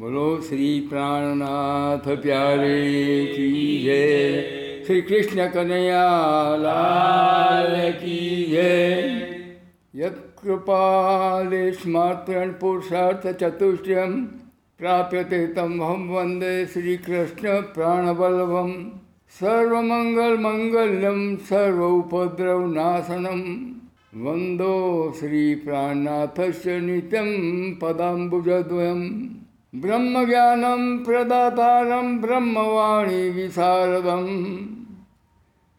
बोलो श्री प्राणनाथ प्यारे की जय श्री कृष्ण प्यालेकी हे श्रीकृष्णकनैयालाकी हे यत्कृपाले स्मात्रपुरुषार्थचतुष्टयं प्राप्यते तं अहं वन्दे श्रीकृष्णप्राणबल्लभं। सर्वमङ्गलमङ्गल्यं सर्वोपद्रवनाशनं। वन्दो श्रीप्राणनाथस्य नित्यं पदाम्बुजद्वयम्। સર્વ ઉપદ્રવ નાશનમ વંદો શ્રી પ્રાણનાથસ્ય નિત્યમ પદાંબુજદ્વયમ બ્રહ્મજ્ઞાનમ પ્રદાતારમ બ્રહ્મવાણી વિશારદમ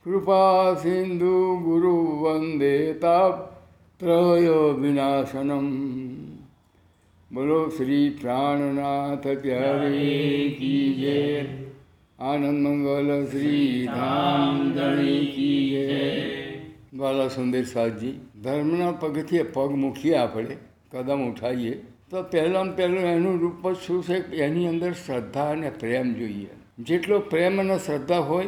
કૃપા સિંધુ ગુરુ વંદે તાપ ત્રય વિનાશનમ બોલો શ્રી પ્રાણનાથ પ્યારે કી જય આનંદ મંગલ શ્રી ધામ ધણી કી જય વાલા સુંદર સાહજી ધર્મના પગથિયે પગ મૂકીએ આપણે કદમ ઉઠાવીએ તો પહેલાં પહેલું એનું રૂપ જ શું છે? એની અંદર શ્રદ્ધા અને પ્રેમ જોઈએ. જેટલો પ્રેમ અને શ્રદ્ધા હોય,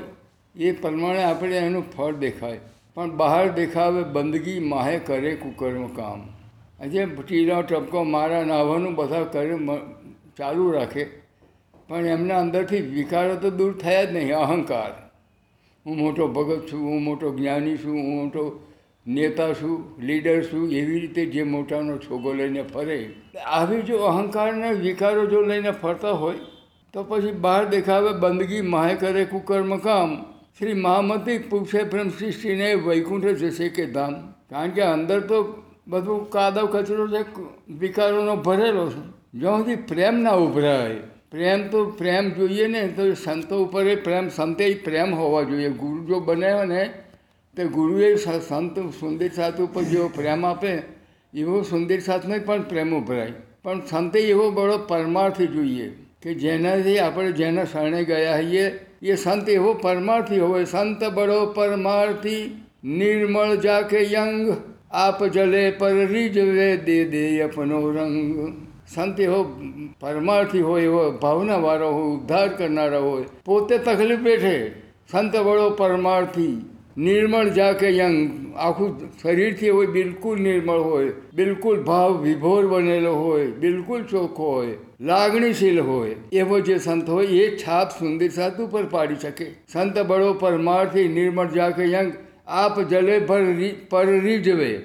એ પ્રમાણે આપણે એનું ફળ દેખાય. પણ બહાર દેખાવે બંદગી, માહે કરે કુકરનું કામ. આજે ટીનો ટપકો મારા નાહવાનું બધા કરે ચાલુ રાખે. પણ એમના અંદરથી વિકારો તો દૂર થયા જ નહીં, અહંકાર. હું મોટો ભગત છું, હું મોટો જ્ઞાની છું, હું મોટો નેતા શું, લીડર શું, એવી રીતે જે મોટાનો છોગો લઈને ફરે, આવી જો અહંકારના વિકારો જો લઈને ફરતા હોય, તો પછી બહાર દેખાવે બંદગી માહે કરે કુકર્મ કામ. શ્રી મહામતી પૂછે પ્રેમ સૃષ્ટિને વૈકુંઠ જશે કે ધામ. કારણ કે અંદર તો બધું કાદવ કચરો છે, વિકારોનો ભરેલો છે. જ્યાં સુધી પ્રેમ ના ઉભરાય, પ્રેમ તો પ્રેમ જોઈએ ને, તો સંતો ઉપર પ્રેમ સંતે પ્રેમ હોવા જોઈએ. ગુરુ જો બને ને તે ગુરુએ સંત સુંદર સાથ ઉપર જેવો પ્રેમ આપે, એવો સુંદર સાથને પણ પ્રેમ ઉભરાય. પણ સંતે એવો બળો પરમાર્થી જોઈએ કે જેનાથી આપણે જેના શરણે ગયા હઈએ, એ સંત એવો પરમાર્થી હોય. સંત બળો પરમાર્થી નિર્મળ જાકે યંગ, આપ જલે પર રીજવે દે દે અપનો રંગ. સંત એવો પરમાર્થી હોય, એવો ભાવનાવાળો હોય, ઉદ્ધાર કરનારા હોય. પોતે તકલીફ બેઠે, સંત બળો પરમાર્થી નિર્મળ જાકે યંગ. આખું શરીરથી હોય બિલકુલ નિર્મળ હોય, બિલકુલ ભાવ વિભોર બનેલો હોય, બિલકુલ ચોખ્ખો હોય, લાગણીશીલ હોય. એવો જે સંત હોય એ છાપ સુંદર સાત ઉપર પાડી શકે. સંત બળો પરમાર્થી નિર્મળ જાકે યંગ. આપ જલે પર રીજવે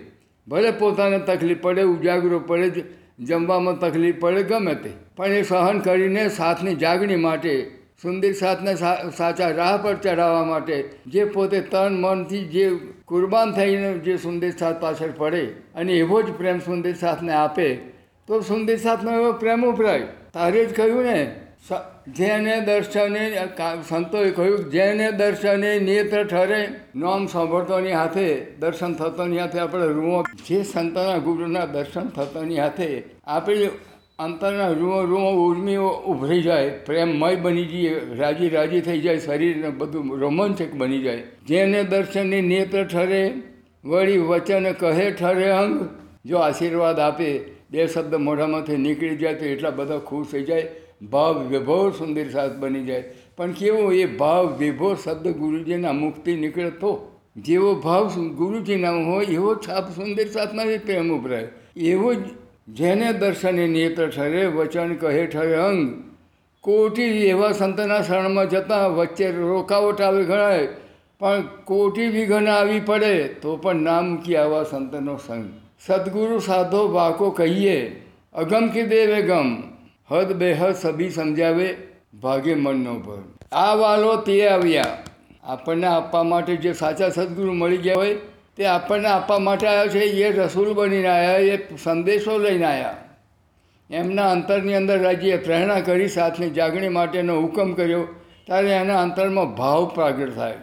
ભલે પોતાને તકલીફ પડે, ઉજાગરો પડે જમવામાં તકલીફ પડે, ગમે તે. પણ એ સહન કરીને સાથની જાગણી માટે સુંદર સાથને સાચા રાહ પર ચઢાવવા માટે જે પોતે તન, મનથી જે કુરબાન થઈને જે સુંદર સાથ પાછળ પડે અને એવો જ પ્રેમ સુંદર સાથને આપે, તો સુંદર સાથનો એવો પ્રેમ ઉભરાય. તારે જ કહ્યું ને જેને દર્શને સંતોએ કહ્યું, જેને દર્શને નેત્ર ઠરે, નોમ સાંભળતોની હાથે, દર્શન થતોની હાથે આપણે રૂઓ જે સંતોના ગુરુના દર્શન થતોની હાથે આપણી અંતરના રૂમો રૂમો ઉર્મીઓ ઉભરી જાય, પ્રેમમય બની જઈએ, રાજી રાજી થઈ જાય, શરીરને બધું રોમાંચક બની જાય. જેને દર્શનની નેત્ર ઠરે, વળી વચન કહે ઠરે અંગ, જો આશીર્વાદ આપે, બે શબ્દ મોઢામાંથી નીકળી જાય તો એટલા બધા ખુશ થઈ જાય, ભાવ વિભોર સુંદર સાથ બની જાય. પણ કેવો એ ભાવ વિભોર શબ્દ ગુરુજીના મુખથી નીકળે તો? જેવો ભાવ ગુરુજીના હોય એવો છાપ સુંદર સાથમાંથી પ્રેમ ઉભરાય. એવો જ જેને દર્શને નેત્ર ઠરે, વચન કહે ઠરે અંગ. કોટી એવા સંતના શરણમાં જતાં વચ્ચે રોકાવટ આવે ગણાય, પણ કોટી વિઘન આવી પડે, તો પણ નામ કી આવા સંતનો સંગ. સદગુરુ સાધો વાકો કહીએ, અગમ કી દેવે ગમ. હદ બેહદ સભી સમજાવે, ભાગે મનનો ભર. આ વાલો તે આવ્યા. આપણને આપવા માટે જે સાચા સદગુરુ મળી ગયા હોય તે આપણને આપવા માટે આવ્યા છે, એ રસૂલ બનીને આવ્યા, એ સંદેશો લઈને આવ્યા. એમના અંતરની અંદર રાજ્યએ પ્રેરણા કરી, સાથની જાગણી માટેનો હુકમ કર્યો. ત્યારે એના અંતરમાં ભાવ પ્રાગટ થાય.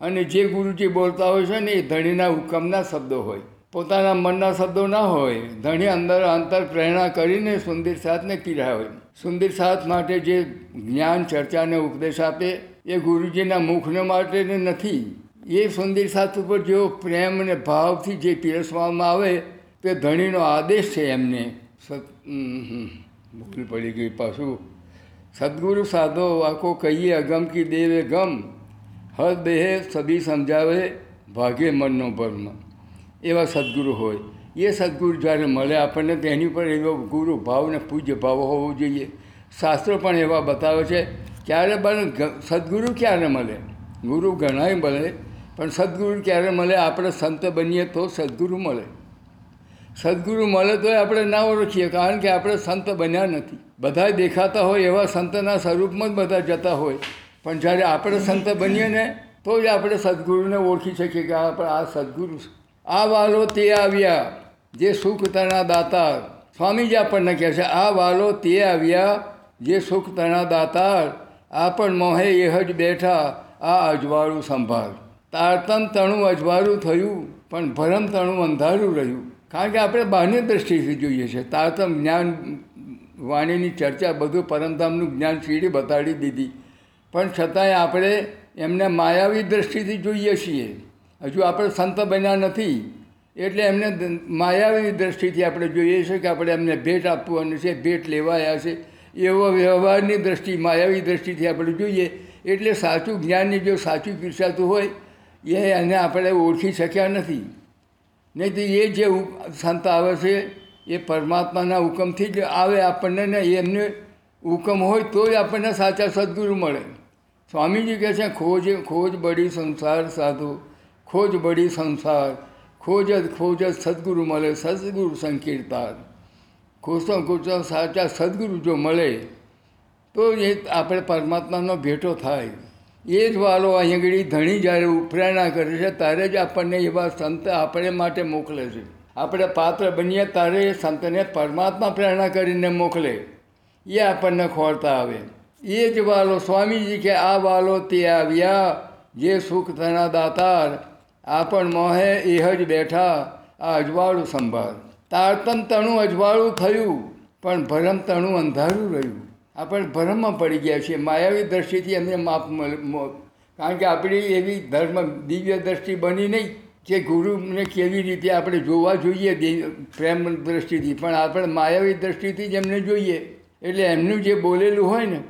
અને જે ગુરુજી બોલતા હોય છે ને, એ ધણીના હુકમના શબ્દો હોય. પોતાના મનના શબ્દો ના હોય. ધણી અંદર અંતર પ્રેરણા કરીને સુંદર સાથને કીધા હોય. સુંદર સાથ માટે જે જ્ઞાન ચર્ચાને ઉપદેશ આપે, એ ગુરુજીના મુખને માટે નથી. એ સાથ ઉપર જેવો પ્રેમ અને ભાવથી જે પીરસવામાં આવે, તે ધણીનો આદેશ છે એમને. સત. ભૂલ પડી ગઈ પાછું. સદગુરુ સાધો વાકો કહીએ, અગમ કી દેવે ગમ. હર દેહે સદી સમજાવે ભાગે મનનો ભર્મ. એવા સદગુરુ હોય. એ સદગુરુ જ્યારે મળે આપણને તો એની પર એવો ગુરુ ભાવ ને પૂજ્ય ભાવ હોવો જોઈએ. શાસ્ત્રો પણ એવા બતાવે છે, ક્યારે બને? સદગુરુ ક્યારે મળે? ગુરુ ઘણાય મળે. પણ સદગુરુ ક્યારે મળે? આપણે સંત બનીએ તો સદગુરુ મળે. સદગુરુ મળે તોય આપણે ના ઓળખીએ, કારણ કે આપણે સંત બન્યા નથી. બધા દેખાતા હોય એવા સંતના સ્વરૂપમાં જ બધા જતા હોય. પણ જ્યારે આપણે સંત બનીએ ને તો જ આપણે સદગુરુને ઓળખી શકીએ કે આપણે આ સદગુરુ. આ વાલો તે આવ્યા, જે સુખ તણા દાતાર સ્વામીજી આપણને કહે છે, આ વાલો તે આવ્યા, જે સુખ તણા દાતાર આ પણ મોહે એહ જ બેઠા, આ અજવાળું સંભાળ. તારતમ તણું અજવાળું થયું, પણ ભરમ તણું અંધારું રહ્યું. કારણ કે આપણે બહારની દ્રષ્ટિથી જોઈએ છે તારતમ જ્ઞાન, વાણીની ચર્ચા બધું પરમધામનું જ્ઞાન સીડી બતાડી દીધી. પણ છતાંય આપણે એમને માયાવી દ્રષ્ટિથી જોઈએ છીએ. હજુ આપણે સંત બન્યા નથી. એટલે એમને માયાવી દ્રષ્ટિથી આપણે જોઈએ છીએ કે આપણે એમને ભેટ આપવાની છે, ભેટ લેવાયા છે. એવો વ્યવહારની દ્રષ્ટિ, માયાવી દ્રષ્ટિથી આપણે જોઈએ. એટલે સાચું જ્ઞાનની જો સાચું પીરસાતું હોય એ એને આપણે ઓળખી શક્યા નથી. નહીં તો એ જે સંત આવે છે, એ પરમાત્માના હુકમથી જ આવે આપણને ને એમને હુકમ હોય તો જ આપણને સાચા સદગુરુ મળે. સ્વામીજી કહે છે, ખોજ ખોજ બડી સંસાર સાધુ, ખોજ બડી સંસાર, ખોજ જ ખોજ જ સદગુરુ મળે, સદગુરુ સંકીર્તાર ખોસો ખોસો સાચા સદગુરુ જો મળે, તો એ આપણે પરમાત્માનો ભેટો થાય. એ જ વાલો અહીં આગળ ધણી જ્યારે પ્રેરણા કરે છે, ત્યારે જ આપણને એવા સંત આપણે માટે મોકલે છે. આપણે પાત્ર બનીએ ત્યારે એ સંતને પરમાત્મા પ્રેરણા કરીને મોકલે. એ આપણને ખોરતા આવે. એ જ વાલો સ્વામીજી કે આ વાલો તે આવ્યા, જે સુખ તના દાતાર, આપણ મોહે એહ જ બેઠા, આ અજવાળું સંભાળ. તારતમ તણું અજવાળું થયું, પણ ભરમ તણું અંધારું રહ્યું. આપણે ભ્રમમાં પડી ગયા છીએ. માયાવી દ્રષ્ટિથી એમને માપ કારણ કે આપણી એવી ધર્મ દિવ્ય દ્રષ્ટિ બની નહીં કે ગુરુને કેવી રીતે આપણે જોવા જોઈએ પ્રેમ દ્રષ્ટિથી. પણ આપણે માયાવી દ્રષ્ટિથી જ એમને જોઈએ. એટલે એમનું જે બોલેલું હોય ને,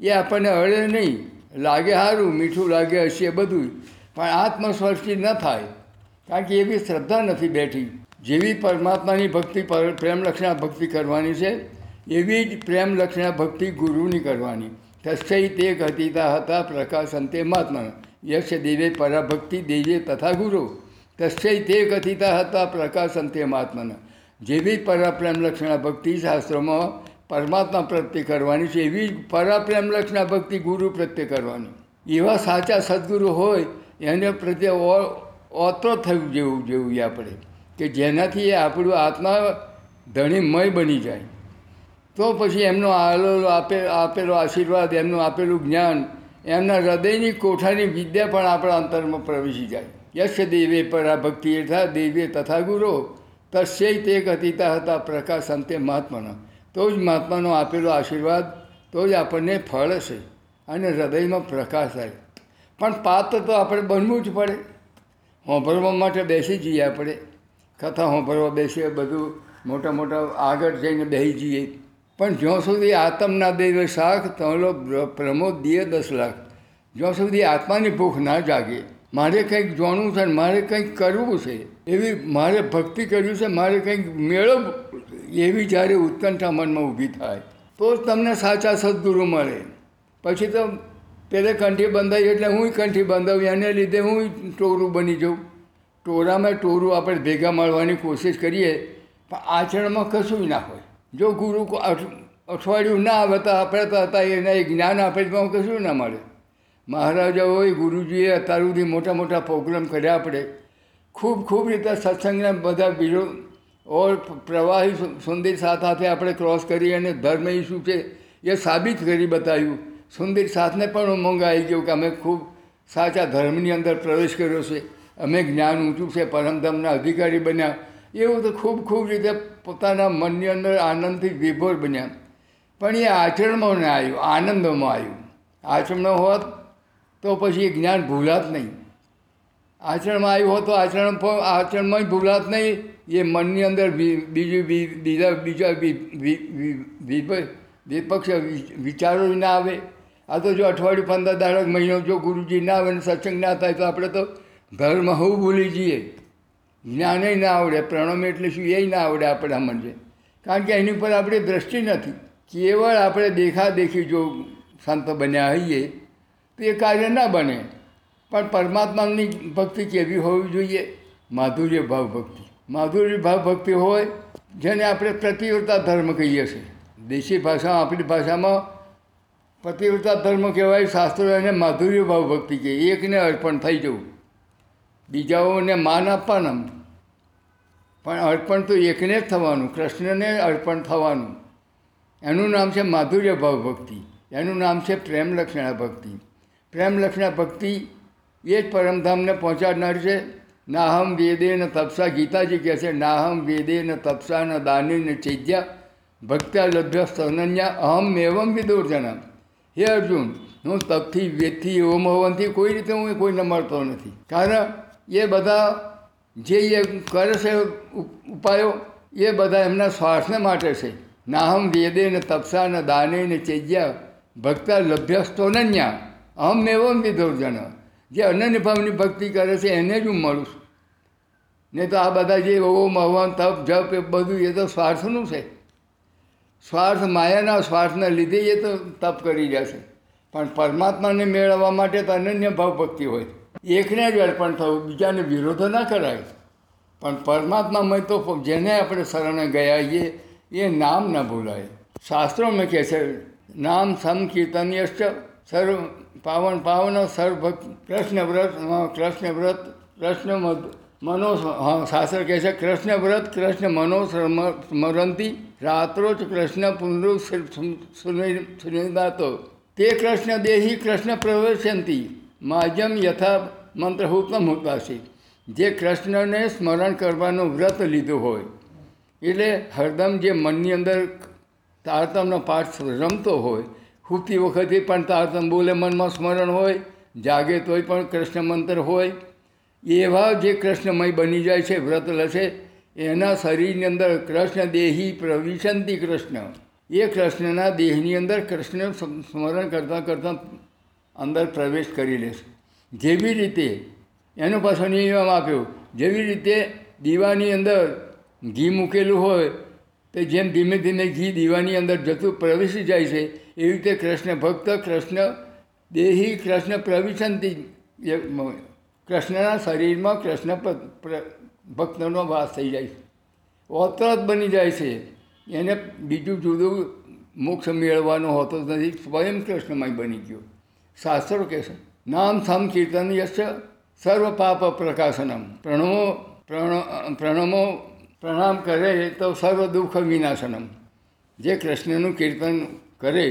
એ આપણને અડે નહીં. લાગે સારું, મીઠું લાગે, હશે બધું. પણ આત્મસ્પર્શી ન થાય. કારણ કે એવી શ્રદ્ધા નથી બેઠી. જેવી પરમાત્માની ભક્તિ, પર- પ્રેમલક્ષણા ભક્તિ કરવાની છે એવી જ પ્રેમ લક્ષણા ભક્તિ ગુરુની કરવાની. તસ્ય તે ગતિતા હતા પ્રકાશંતે મહાત્મા યશ દેવે પરાભક્તિ દેજે તથા ગુરુ. તસ્ય તે કથિતા હતા પ્રકાશંતે મહાત્માના. જેવી પરાપ્રેમ લક્ષણા ભક્તિ શાસ્ત્રોમાં પરમાત્મા પ્રત્યે કરવાની છે, એવી જ પરાપ્રેમ લક્ષણા ભક્તિ ગુરુ પ્રત્યે કરવાની. એવા સાચા સદગુરુ હોય, એને પ્રત્યે ઓ- ઓતો થયું જેવું જેવું આપણે. કે જેનાથી એ આપણું આત્મા ધણીમય બની જાય. તો પછી એમનો આલો આપે, આપેલો આશીર્વાદ, એમનું આપેલું જ્ઞાન, એમના હૃદયની કોઠાની વિદ્યા પણ આપણા અંતરમાં પ્રવેશી જાય. યશ દેવે પરા ભક્તિ યથા દેવે તથા ગુરો, તસ્ય તે કતિતા હતા પ્રકાશ અંતે મહાત્માના. તો જ મહાત્માનો આપેલો આશીર્વાદ, તો જ આપણને ફળ છે અને હૃદયમાં પ્રકાશ થાય. પણ પાત્ર તો આપણે બનવું જ પડે. હોંભરવા માટે બેસી જઈએ આપણે. કથા હોંભરવા બેસીએ, બધું મોટા મોટા આગળ જઈને બેસી જઈએ. પણ જ્યાં સુધી આત્મ ના દેવે શાખ તો પ્રમોદ દિયે દસ લાખ. જ્યાં સુધી આત્માની ભૂખ ના જાગે. મારે કંઈક જાણવું છે મારે કંઈક કરવું છે. એવી મારે ભક્તિ કરવી છે, મારે કંઈક મેળવવું એવી જ્યારે ઉત્કંઠા મનમાં ઊભી થાય. તો જ તમને સાચા સદગુરુ મળે. પછી તો પેલે કંઠી બંધાઈ એટલે હું કંઠી બંધાવી, એને લીધે હું ટોરું બની જાઉં. ટોરામાં ટોરું આપણે ભેગા મળવાની કોશિશ કરીએ, પણ આચરણમાં કશું ના હોય. જો ગુરુ અઠ- અઠવાડિયું ના આવતા તો આપણે તો હતા, એને એ જ્ઞાન આપે તો કશું ના મળે? મહારાજાઓએ ગુરુજીએ અત્યાર સુધી મોટા મોટા પ્રોગ્રામ કર્યા આપણે ખૂબ ખૂબ રીતે સત્સંગના બધા બીજો ઓર પ્રવાહી સુંદર સાથ સાથે આપણે ક્રોસ કરી અને ધર્મ શું છે, એ સાબિત કરી બતાવ્યું. સુંદર સાથને પણ ઉમંગ આવી ગયો કે અમે ખૂબ સાચા ધર્મની અંદર પ્રવેશ કર્યો છે. અમે જ્ઞાન ઊંચું છે પરમધામના અધિકારી બન્યા. એવું તો ખૂબ ખૂબ રીતે પોતાના મનની અંદર આનંદથી વિભોર બન્યા. પણ એ આચરણમાં ના આવ્યું, આનંદમાં આવ્યું. આચરણમાં હોત તો પછી એ જ્ઞાન ભૂલાત નહીં. આચરણમાં આવ્યું હોત તો આચરણ આચરણમાં ભૂલાત નહીં. એ મનની અંદર બીજું બીજા બીજા વિપક્ષ વિચારો જ ના આવે. આ તો જો અઠવાડિયું, પંદર દાડક મહિનો જો ગુરુજી ના આવે ને સત્સંગ ના થાય તો આપણે તો ધર્મ હું ભૂલી જઈએ. જ્ઞાને ના આવડે. પ્રણમે એટલે શું, એ ના આવડે આપણે સમજે કારણ કે એની પર આપણી દ્રષ્ટિ નથી. કેવળ આપણે દેખાદેખી જો સંત બન્યા હોઈએ, તો એ કાર્ય ના બને. પણ પરમાત્માની ભક્તિ કેવી હોવી જોઈએ? માધુર્ય ભાવ ભક્તિ માધુર્ય ભાવ ભક્તિ હોય, જેને આપણે પ્રતિવ્રતા ધર્મ કહીએ છીએ. દેશી ભાષામાં આપણી ભાષામાં પ્રતિવ્રતા ધર્મ કહેવાય, શાસ્ત્રો એને માધુર્ય ભાવ ભક્તિ કહે. એકને અર્પણ થઈ જવું. બીજાઓને માન આપવાના. પણ અર્પણ તો એકને જ થવાનું, કૃષ્ણને અર્પણ થવાનું. એનું નામ છે માધુર્ય ભાવ ભક્તિ. એનું નામ છે પ્રેમલક્ષણા ભક્તિ. પ્રેમલક્ષણા ભક્તિ એ જ પરમધામને પહોંચાડનાર છે. નાહમ વેદે ન તપસા ગીતાજી કહે છે, નાહમ વેદે ન તપસા ન દાને ન ચૈજ્યા ભક્ત્યા લભ્ય સ્તનન્યા અહમ એવમ વિદુર્જનમ. હે અર્જુન, હું તપથી વેદથી ઓમ હવનથી કોઈ રીતે હું કોઈને મળતો નથી. કારણ એ બધા જે એ કરે છે ઉપાયો, એ બધા એમના સ્વાર્થને માટે છે. નાહમ વેદે ને તપસા, ને દાને, ને ચૈજ્યા, ભક્તા લભ્ય સ્તોનન્યા અહમ એવમ વિદુર્જન જે અનન્ય ભાવની ભક્તિ કરે છે એને જ હું મળું છું. નહીં તો આ બધા જે ઓમ હવન તપ, જપ, એ બધું એ તો સ્વાર્થનું છે. સ્વાર્થ માયાના સ્વાર્થના લીધે એ તો તપ કરી જશે પણ પરમાત્માને મેળવવા માટે તો અનન્ય ભાવ ભક્તિ હોય. એકને જ અર્પણ થવું, બીજાને વિરોધો ના કરાય. પણ પરમાત્મામય તો જેને આપણે શરણે ગયા એ એ નામ ન ભૂલાય. શાસ્ત્રોમાં કહે છે, નામ સમ કીર્તન્યશ્ચ સર્વ પાવન પાવન સર્વ કૃષ્ણ વ્રત કૃષ્ણ વ્રત, કૃષ્ણ મનો હા, શાસ્ત્ર કહે છે, કૃષ્ણ વ્રત, કૃષ્ણ મનો સ્મરંતી રાત્રો જ કૃષ્ણ પુનરુ સુનિદાતો તે કૃષ્ણ દેહી કૃષ્ણ પ્રવેશંતી માજમ યથા મંત્ર હુકમ હુતાશી જે કૃષ્ણને સ્મરણ કરવાનું વ્રત લીધું હોય. એટલે હરદમ જે મનની અંદર તારતમનો પાઠ રમતો હોય ખૂબતી વખતે પણ તારતમ બોલે મનમાં સ્મરણ હોય, જાગે તોય પણ કૃષ્ણ મંત્ર હોય. એવા જે કૃષ્ણમય બની જાય છે, વ્રત લશે એના શરીરની અંદર કૃષ્ણ દેહી પ્રવિશંતિ કૃષ્ણ. એ કૃષ્ણના દેહની અંદર કૃષ્ણ સ્મરણ કરતાં કરતાં અંદર પ્રવેશ કરી લેશે. જેવી રીતે એનો પાછો નિયમ આપ્યો, જેવી રીતે દીવાની અંદર ઘી મૂકેલું હોય, તો જેમ ધીમે ધીમે ઘી દીવાની અંદર જતું પ્રવેશી જાય છે, એવી રીતે કૃષ્ણ ભક્ત, કૃષ્ણ દેહી, કૃષ્ણ પ્રવિશંતિ કૃષ્ણના શરીરમાં કૃષ્ણ ભક્તનો વાસ થઈ જાય છે. ઓતરત બની જાય છે. એને બીજું જુદું મોક્ષ મેળવવાનો હોતો નથી, સ્વયં કૃષ્ણમય બની ગયો. શાસ્ત્રો કહે છે નામ સમ કીર્તન યશ સર્વ પાપ પ્રકાશનમ પ્રણમો પ્રણમો પ્રણામ કરે તો સર્વ દુઃખ વિનાશનમ જે કૃષ્ણનું કીર્તન કરે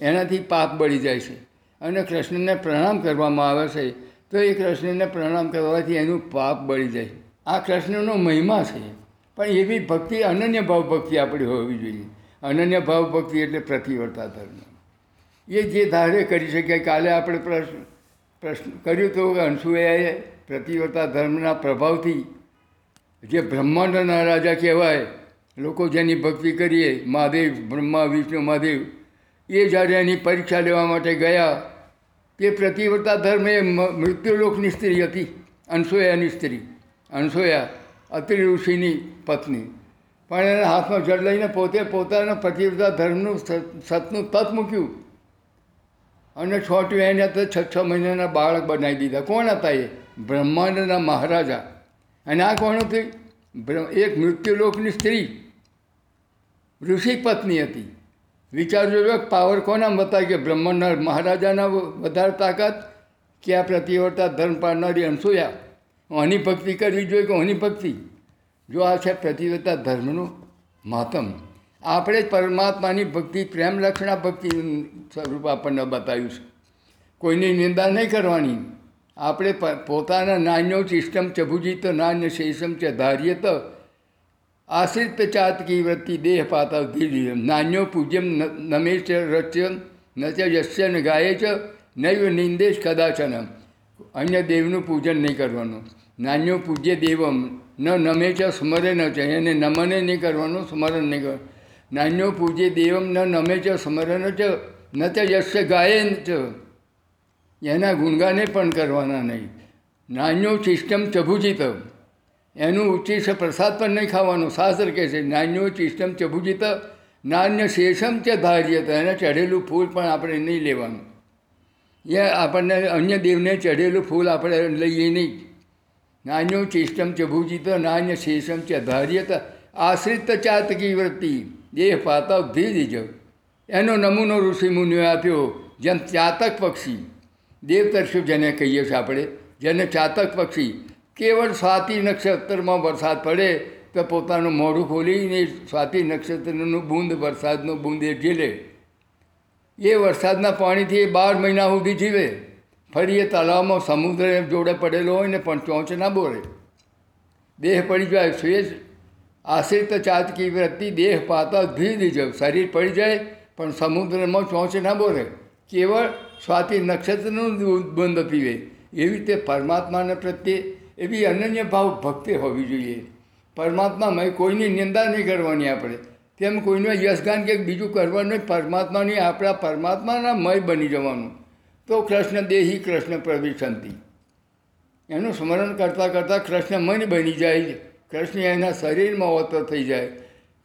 એનાથી પાપ બળી જાય છે। અને કૃષ્ણને પ્રણામ કરવામાં આવે છે, તો એ કૃષ્ણને પ્રણામ કરવાથી એનું પાપ બળી જાય આ કૃષ્ણનો મહિમા છે, પણ એવી ભક્તિ અનન્ય ભાવ ભક્તિ આપણી હોવી જોઈએ। અનન્ય ભાવ ભક્તિ એટલે પ્રતિવર્તા ધર્મ એ જે ધારે કરી શકે કાલે આપણે પ્રશ્ન પ્રશ્ન કર્યું તો અંશુએ પ્રતિવતા ધર્મના પ્રભાવથી જે બ્રહ્માંડના રાજા કહેવાય, લોકો જેની ભક્તિ કરીએ, મહાદેવ, બ્રહ્મા, વિષ્ણુ, મહાદેવ, એ જ્યારે એની પરીક્ષા લેવા માટે ગયા, તે પ્રતિવતા ધર્મ એ મૃત્યુલોકની સ્ત્રી હતી અંશોયાની સ્ત્રી અંશોયા અત્રિ ઋષિની પત્ની. પણ એના હાથમાં જળ લઈને પોતે પોતાના પ્રતિવતા ધર્મનું સતનું તત મૂક્યું. અને છોટ્યું એને તો છ છ મહિનાના બાળક બનાવી દીધા. કોણ હતા એ? બ્રહ્માંડના મહારાજા. અને આ કોણ હતી? એક મૃત્યુલોકની સ્ત્રી. ઋષિ પત્ની હતી. વિચારજો પાવર કોના બતાવી કે બ્રહ્માંડના મહારાજાના વધારે તાકાત? કે આ પ્રતિવર્તા ધર્મ પાડનારી અંશુયા આની ભક્તિ કરવી જોઈએ કે આની ભક્તિ? જો આ છે પ્રતિવર્તા ધર્મનું મહત્તમ આપણે જ પરમાત્માની ભક્તિ, પ્રેમ લક્ષણા ભક્તિ સ્વરૂપ આપણને બતાવ્યું છે. કોઈની નિંદા નહીં કરવાની. આપણે પોતાના નાન્યો ચિષ્ટમ ચભુજીત નાન્ય શેષમ ચ ધાર્યત, આશ્રિત ચાતકી વૃત્તિ દેહ પાતા ધીરી નાન્યો પૂજ્યમ નમે ચ રચ્ય, ન ચ યશ્ય ન ગાય ચ, નૈવ નિંદેશ કદાચન. અન્ય દેવનું પૂજન નહીં કરવાનું. નાન્યો પૂજ્ય દેવમ, ન નમે ચ, સ્મરે ન છે એને નમને નહીં કરવાનું, સ્મરણ નહીં કરવાનું નાન્યો પૂજે દેવમ ન નમે ચ, સ્મરણ ચ, ન ચ યશ્ય ગાયન ચ. એના ગુણગાને પણ કરવાના નહીં. નાન્યો ચિષ્ટમ ચભુજિત એનું ઉચ્ચિષ્ટ પ્રસાદ પણ નહીં ખાવાનું. શાસ્ત્ર કહે છે નાન્યો ચિષ્ટમ ચભુજિત નાન્ય શેષમ છે ધાર્ય તો એને ચઢેલું ફૂલ પણ આપણે નહીં લેવાનું. એ આપણને અન્ય દેવને ચઢેલું ફૂલ આપણે લઈએ નહીં. નાન્યો ચિષ્ટમ ચ ભૂજિત, નાન્ય શેષમ ચ ધાર્યત, આશ્રિત ચાતકી વૃત્તિ. દેહ પાતક ભીજ એનો નમૂનો ઋષિ મુનિએ આપ્યો, જેમ ચાતક પક્ષી. દેવતર્ષુ જેને કહીએ છીએ આપણે? જેને ચાતક પક્ષી, કેવળ સ્વાતિ નક્ષત્રમાં વરસાદ પડે તો પોતાનું મોઢું ખોલીને સ્વાતિ નક્ષત્રનું બૂંદ, વરસાદનું બૂંદ એ ઝીલે. એ વરસાદના પાણીથી એ બાર મહિના સુધી જીવે. ફરી એ તળાવમાં સમુદ્ર જોડે પડેલો હોય ને પણ ચોંચ ના બોલે દેહ પડી જાય શ્વેજ આશ્રિત ચાતકી વૃત્તિ દેહ પાતા ભીજ જાય શરીર પડી જાય, પણ સમુદ્રમાં ચોંચ ના બોલે કેવળ સ્વાતિ નક્ષત્રનું બંધ પીવે. એવી રીતે પરમાત્માને પ્રત્યે એવી અનન્ય ભાવ ભક્તિ હોવી જોઈએ. પરમાત્મામાં કોઈની નિંદા નહીં કરવાની આપણે. તેમ કોઈનું યશગાન કે બીજું કરવાનું પરમાત્માની આપણા પરમાત્માના મય બની જવાનું. તો કૃષ્ણ દેહી, કૃષ્ણ પ્રવિશંતિ એનું સ્મરણ કરતાં કરતાં કૃષ્ણ મન બની જાય કૃષ્ણ એના શરીરમાં હોતો થઈ જાય.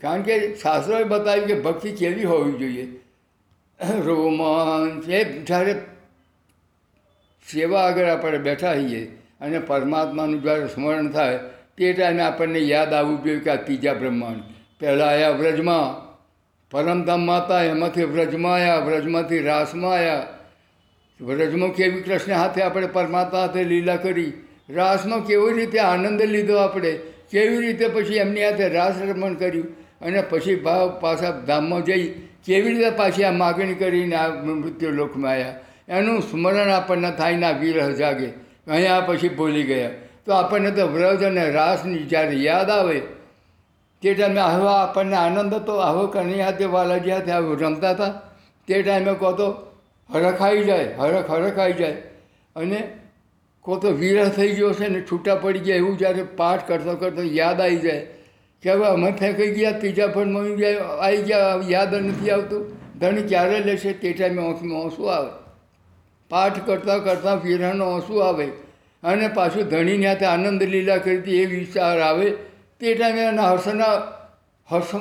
કારણ કે શાસ્ત્રોએ બતાવ્યું કે ભક્તિ કેવી હોવી જોઈએ. રોમાંચ, એ જ્યારે સેવા આગળ આપણે બેઠા હોઈએ અને પરમાત્માનું જ્યારે સ્મરણ થાય, તે ટાઈમે આપણને યાદ આવવું જોઈએ કે આ ત્રીજા બ્રહ્માંડ. પહેલાં આવ્યા વ્રજમાં પરમધામ માતા એમાંથી વ્રજમાં આવ્યા વ્રજમાંથી રાસમાં આવ્યા વ્રજમાં કેવી કૃષ્ણ હાથે આપણે પરમાત્મા હાથે લીલા કરી, રાસમાં કેવી રીતે આનંદ લીધો આપણે કેવી રીતે પછી એમની હાથે રાસ રમણ કર્યું અને પછી ભાવ પાછા ધામમાં જઈ કેવી રીતે પાછી આ માગણી કરીને આ મૃત્યુ લોકમાં આવ્યા? એનું સ્મરણ આપણને થાય ના વિરહ જાગે અહીંયા પછી ભૂલી ગયા. તો આપણને તો વ્રજ અને રાસની જ્યારે યાદ આવે, તે ટાઈમે આવા આપણને આનંદ હતો. આવો કની હાથે, વાલાજી હાથે આવું રમતા હતા. તે ટાઈમે કહો તો હરખાઈ જાય, હરખ હરખાઈ જાય. અને કો તો વિરહ થઈ ગયો છે ને છૂટા પડી ગયા એવું જ્યારે પાઠ કરતો કરતો યાદ આવી જાય. કે હવે અમે ફેંકાઈ ગયા, ત્રીજા પણ મળી ગયા આવી ગયા યાદ નથી આવતું. ધણી ક્યારે લેશે તે ટાઈમે આંખમાં આંસુ આવે. પાઠ કરતાં કરતાં વિરહનો આંસુ આવે. અને પાછું ધણીને હાથે આનંદ લીલા કરતી એ વિચાર આવે. તે ટાઈમે એના હર્ષના હર્ષ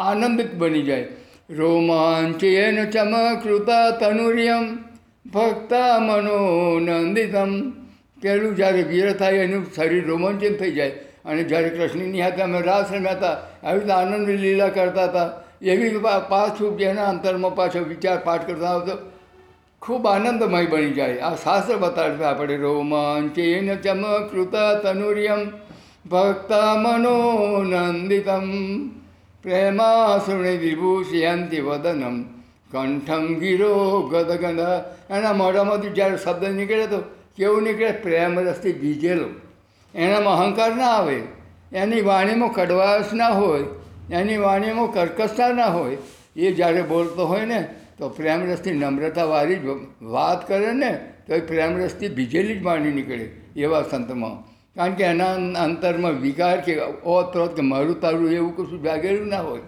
આનંદિત બની જાય. રોમાંચેન ચમકૃતા તનુર્યમ, ભક્તા મનોનંદિતમ. પહેલું જ્યારે વીર થાય એનું શરીર રોમાંચન થઈ જાય. અને જ્યારે કૃષ્ણની હાથે અમે રાસ રમ્યા આવી રીતે આનંદ લીલા કરતા હતા. એવી પાછું જેના અંતરમાં પાછો વિચાર પાઠ કરતા આવતો, ખૂબ આનંદમય બની જાય. આ શાસ્ત્ર બતાડશે આપણે, રોમાંચેન ચમકૃત તનુર્યમ ભક્ત મનોનંદિતમ પ્રેમાસુણે વિભૂષયંતિ વદનમ, કંઠમ ગીરો ગદગંધ એના મોઢામાંથી જ્યારે શબ્દ નીકળે તો કેવું નીકળે? પ્રેમ રસથી ભીજેલો એનામાં અહંકાર ના આવે. એની વાણીમાં કડવાશ ના હોય, એની વાણીમાં કર્કશતા ના હોય, એ જ્યારે બોલતો હોય ને, તો પ્રેમરસથી નમ્રતાવાળી જ વાત કરે ને, તો એ પ્રેમરસથી ભીજેલી જ વાણી નીકળે એવા સંતમાં. કારણ કે એના અંતરમાં વિકાર કે ઓતરોત કે મારું તારું એવું કશું જાગેલું ના હોય.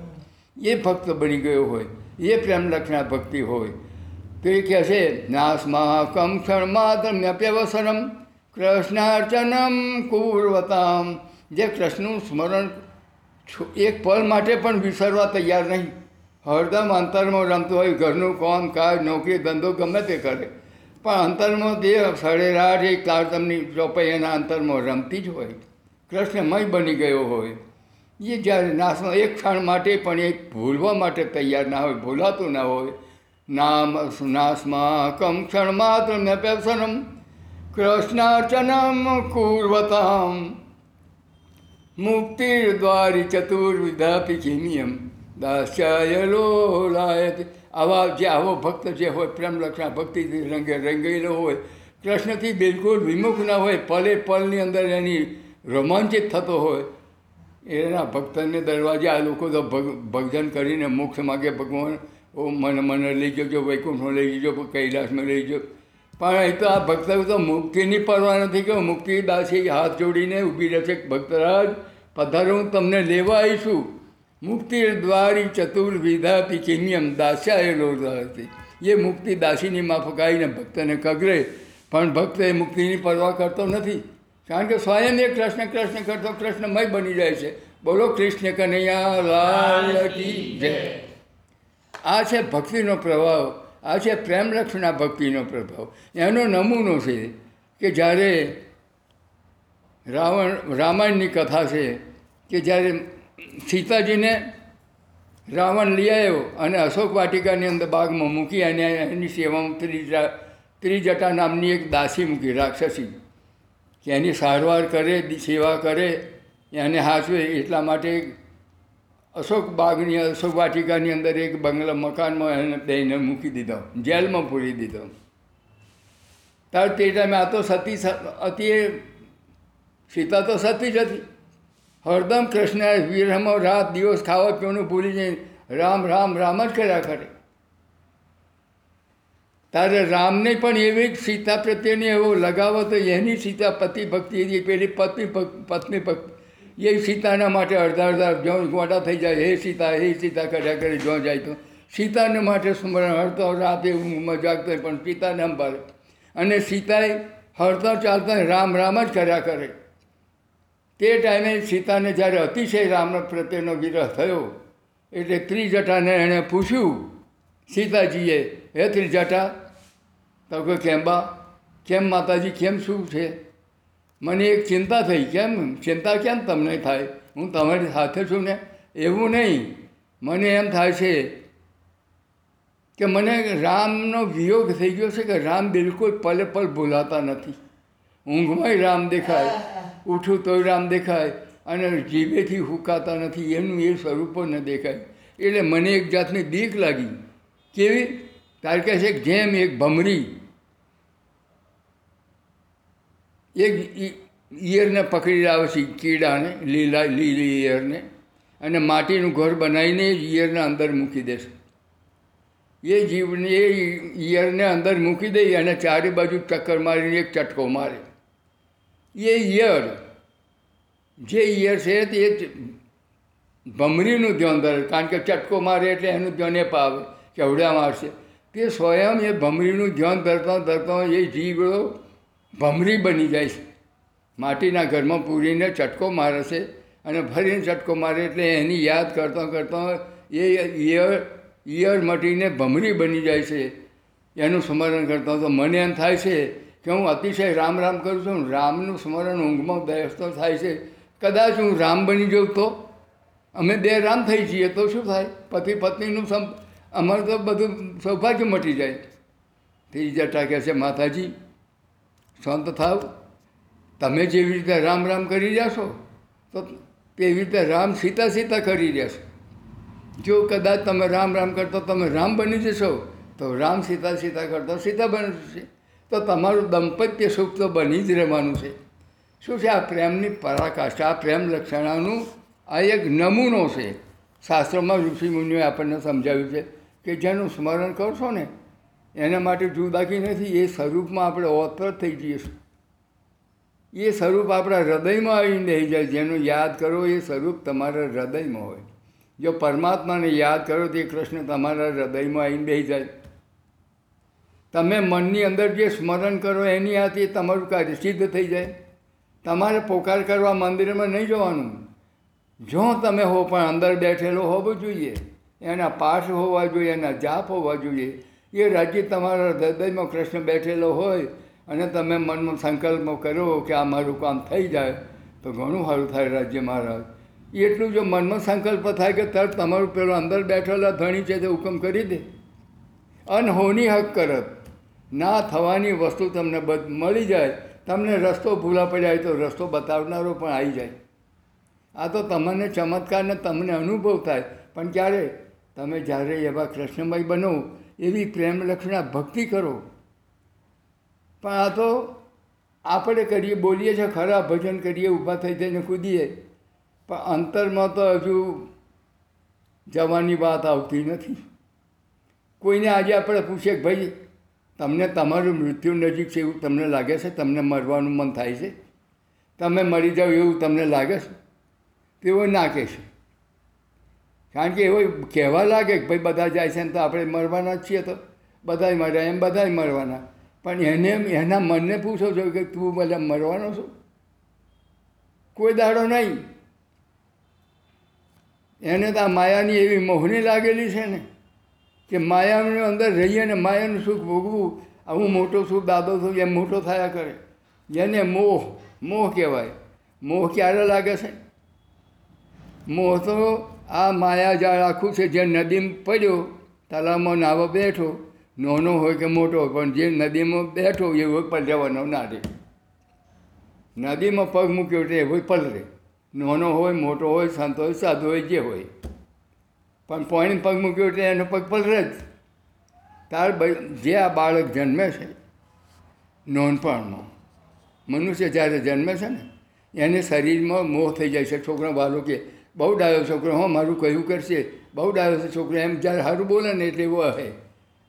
એ ભક્ત બની ગયો હોય. એ પ્રેમ લક્ષણા ભક્તિ હોય. એ કહે છે નાસમાં કમ ક્ષણ માત્ર મ્યપ્યવસનમ કૃષ્ણાર્ચનમ કુર્વતામ જે કૃષ્ણનું સ્મરણ એક પલ માટે પણ વિસરવા તૈયાર નહીં। હરદમ અંતરમાં રમતું હોય, ઘરનું કામ કાજ, નોકરી, ધંધો ગમે તે કરે। પણ અંતરમાં તે સરેરાશ એક તારતમની ચોપાઈ એના અંતરમાં રમતી જ હોય। કૃષ્ણમય બની ગયો હોય। એ જ્યારે નાશમાં એક ક્ષણ માટે પણ એ ભૂલવા માટે તૈયાર ના હોય, ભૂલાતું ના હોય માત્ર મેં પેસનમ કૃષ્ણાર્ચનમ કુર્વતામ મુક્તિર્દ્વારી ચતુર્વિધાપી કિમિયમ દાસ્યાય લોલાયત આવા જે આવો ભક્ત જે હોય પ્રેમ લક્ષણા ભક્તિથી રંગે રંગેલો હોય કૃષ્ણથી બિલકુલ વિમુખ ના હોય પલે પલની અંદર એની રોમાંચિત થતો હોય એના ભક્તને દરવાજે આ લોકો તો ભજન કરીને મોક્ષ માગે ભગવાન ઓ મને મને લઈ જજો વૈકુંઠમાં લઈ જજો કૈલાસમાં લઈ જજો. પણ એ તો આ ભક્ત તો મુક્તિની પરવા નથી કે મુક્તિ દાસી હાથ જોડીને ઊભી રહેશે. ભક્તરાજ, પધારો, હું તમને લેવા આવીશું મુક્તિ દ્વારી ચતુર્વિધાપી કિન્યમ દાસ્યાયેલો હતી એ મુક્તિ દાસીની માફક આવીને ભક્તને કગરે. પણ ભક્ત એ મુક્તિની પરવા કરતો નથી. કારણ કે સ્વયં એ કૃષ્ણ કૃષ્ણ કરતો, કૃષ્ણમય બની જાય છે. બોલો કૃષ્ણ કનૈયા, લાલ કી જય. આ છે ભક્તિનો પ્રભાવ, આ છે પ્રેમલક્ષણા ભક્તિનો પ્રભાવ. એનો નમૂનો છે કે જ્યારે રાવણ, રામાયણની કથા છે કે જ્યારે સીતાજીને રાવણ લઈ આવ્યો અને અશોક વાટિકાની અંદર બાગમાં મૂકી અને એની સેવામાં ત્રિજા, ત્રિજટા નામની એક દાસી મૂકી, રાક્ષસી. કે એની સારવાર કરે, સેવા કરે, એને હાચવે એટલા માટે અશોક બાગની અશોક વાટિકાની અંદર એક બંગલા મકાનમાં એને દઈને મૂકી દીધો, જેલમાં પૂરી દીધો. ત્યારે તે ટાઈમે આ તો સતી અતિ સીતા તો સતી જ હતી. હરદમ કૃષ્ણ વીરમાં રાત દિવસ ખાવા પીવાનું ભૂલી જઈને રામ રામ રામ જ કર્યા કરે. તારે રામને પણ એવી જ સીતા પ્રત્યેની એવો લગાવો તો એની સીતા પતિ ભક્તિ હતી, પેલી પત્ની પત્ની ભક્તિ એ સીતાના માટે અડધા અડધા જો ગોડા થઈ જાય હે સીતા હે સીતા કર્યા કરે જો જાય તો. સીતાને માટે સ્મરણ હરતા રાતે ઊંઘમાં જાગતો પણ સીતાને અંબારે અને સીતાએ હરતા ચાલતા રામ રામ જ કર્યા કરે. તે ટાઈમે સીતાને જ્યારે અતિશય રામ પ્રત્યેનો વિરહ થયો, એટલે ત્રિજટાને એણે પૂછ્યું, સીતાજીએ, હે ત્રિજટા, તો કે કેમ બા? કેમ માતાજી, કેમ શું છે? મને એક ચિંતા થઈ, કેમ? ચિંતા કેમ તમને થાય? હું તમારી સાથે છું ને એવું નહીં. મને એમ થાય છે કે મને રામનો વિયોગ થઈ ગયો છે કે રામ બિલકુલ પલે પલ ભૂલાતા નથી. ઊંઘમાંય રામ દેખાય, ઉઠું તોય રામ દેખાય અને જીભેથી હુકાતા નથી. એનું એ સ્વરૂપો ન દેખાય. એટલે મને એક જાતની બીક લાગી. કેવી? તારે કહે છે જેમ એક ભમરી એક ઈયરને પકડી લાવે છે કીડાને, લીલા, લીલી ઈયરને. અને માટીનું ઘર બનાવીને ઈયરને અંદર મૂકી દેશે એ જીવને, એ ઈયરને અંદર મૂકી દઈ અને ચારે બાજુ ચક્કર મારીને એક ચટકો મારે. એ ઈયર, જે ઈયર છે તે ભમરીનું ધ્યાન ધરે કારણ કે ચટકો મારે એટલે એનું ધ્યાન એ પાવે ચવડા મારશે તે સ્વયં એ ભમરીનું ધ્યાન ધરતા ધરતા એ જીવડો ભમરી બની જાય છે. માટીના ઘરમાં પૂરીને ચટકો મારે છે અને ફરીને ચટકો મારે એટલે એની યાદ કરતાં કરતાં એ ઈયર ઈયર મટીને ભમરી બની જાય છે. એનું સ્મરણ કરતા તો મને એમ થાય છે કે હું અતિશય રામ રામ કરું છું. રામનું સ્મરણ ઊંઘમાં બેસતો થાય છે. કદાચ હું રામ બની જાઉં તો? અમે બે રામ થઈ જઈએ તો શું થાય? પતિ પત્નીનું સમ અમારે તો બધું સૌભાગ્ય મટી જાય. તે જટા કહે છે માતાજી. શાંત થાવ, તમે જેવી રીતે રામ રામ કરી જશો, તો તેવી રીતે રામ સીતા સીતા કરી જશો. જો કદાચ તમે રામ રામ કરતો તમે રામ બની જશો, તો રામ સીતા સીતા કરતો સીતા બની જશે. તો તમારું દંપત્ય સુખ તો બની જ રહેવાનું છે. શું છે? આ પ્રેમની પરાકાષ્ઠા, આ પ્રેમ લક્ષણાનું આ એક નમૂનો છે. શાસ્ત્રોમાં ઋષિમુનિઓએ આપણને સમજાવ્યું છે કે જેનું સ્મરણ કરશો ને એના માટે જુદાકી નથી, એ સ્વરૂપમાં આપણે ઓતર થઈ જઈએ એ સ્વરૂપ આપણા હૃદયમાં આવીને રહી જાય, જેનું યાદ કરો એ સ્વરૂપ તમારા હૃદયમાં હોય. જો પરમાત્માને યાદ કરો તો એ કૃષ્ણ તમારા હૃદયમાં આવીને રહી જાય. તમે મનની અંદર જે સ્મરણ કરો એની આથી તમારું કાર્ય સિદ્ધ થઈ જાય. તમારે પોકાર કરવા મંદિરમાં નહીં જવાનું. જો તમે હો પણ અંદર બેઠેલો હોવો જોઈએ, એના પાઠ હોવા જોઈએ, એના જાપ હોવા જોઈએ એ રાજ્ય તમારા હૃદયમાં કૃષ્ણ બેઠેલો હોય અને તમે મનમાં સંકલ્પ કરો કે આ મારું કામ થઈ જાય, તો ઘણું સારું થાય રાજ્ય મહારાજ. એટલું જો મનમાં સંકલ્પ થાય કે તરત તમારું પેલો અંદર બેઠેલા ધણી છે તે હુકમ કરી દે. અનહોની હક કરત. ના થવાની વસ્તુ તમને બધ મળી જાય, તમને રસ્તો ભૂલા પડ્યા તો રસ્તો બતાવનારો પણ આવી જાય. આ તો તમને ચમત્કારને તમને અનુભવ થાય. પણ ક્યારે? તમે જ્યારે એવા કૃષ્ણમય બનો એવી પ્રેમલક્ષણા ભક્તિ કરો. પણ આ તો આપણે કરીએ બોલીએ છીએ, ખરા ભજન કરીએ, ઊભા થઈ જઈને કૂદીએ. પણ અંતરમાં તો હજુ જવાની વાત આવતી નથી. કોઈને આજે આપણે પૂછીએ ભાઈ, તમને તમારું મૃત્યુ નજીક છે એવું તમને લાગે છે? તમને મરવાનું મન થાય છે? તમે મરી જાઓ એવું તમને લાગે છે? તેઓ ના કહેશે કારણ કે એવો કહેવા લાગે કે ભાઈ બધા જાય છે ને તો આપણે મરવાના જ છીએ તો. બધાય મર્યા એમ બધાય મરવાના. પણ એને એના મનને પૂછો છો કે તું બધા મરવાનો છું? કોઈ દાડો નહીં. એને તો આ માયાની એવી મોહની લાગેલી છે ને, કે માયાની અંદર રહીએ ને માયાનું સુખ ભોગવું આવું મોટો છું, દાદો છું, એમ મોટો થયા કરે. જેને મોહ મોહ કહેવાય. મોહ ક્યારે લાગે છે? મોહ તો આ માયાજાળ આખું છે જે નદીમાં પડ્યો, તલાવમાં નાવા બેઠો. નાનો હોય કે મોટો હોય, પણ જે નદીમાં બેઠો એવો પલરવાનો ના રહે નદીમાં પગ મૂક્યો એટલે એવો પલરે નાનો હોય, મોટો હોય, સંતો હોય, સાધુ હોય, જે હોય. પણ પાણી પગ મૂક્યો એટલે એનો પગ પલરે જ. તાર જે આ બાળક જન્મે છે, નોનપણમાં, મનુષ્ય જ્યારે જન્મે છે ને, એને શરીરમાં મોહ થઈ જાય છે. છોકરા વાલો કે બહુ ડાયો છોકરો, હા, મારું કહ્યું કરશે? બહુ ડાયો છે છોકરો, એમ જ્યારે સારું બોલે ને એટલે એવો હે.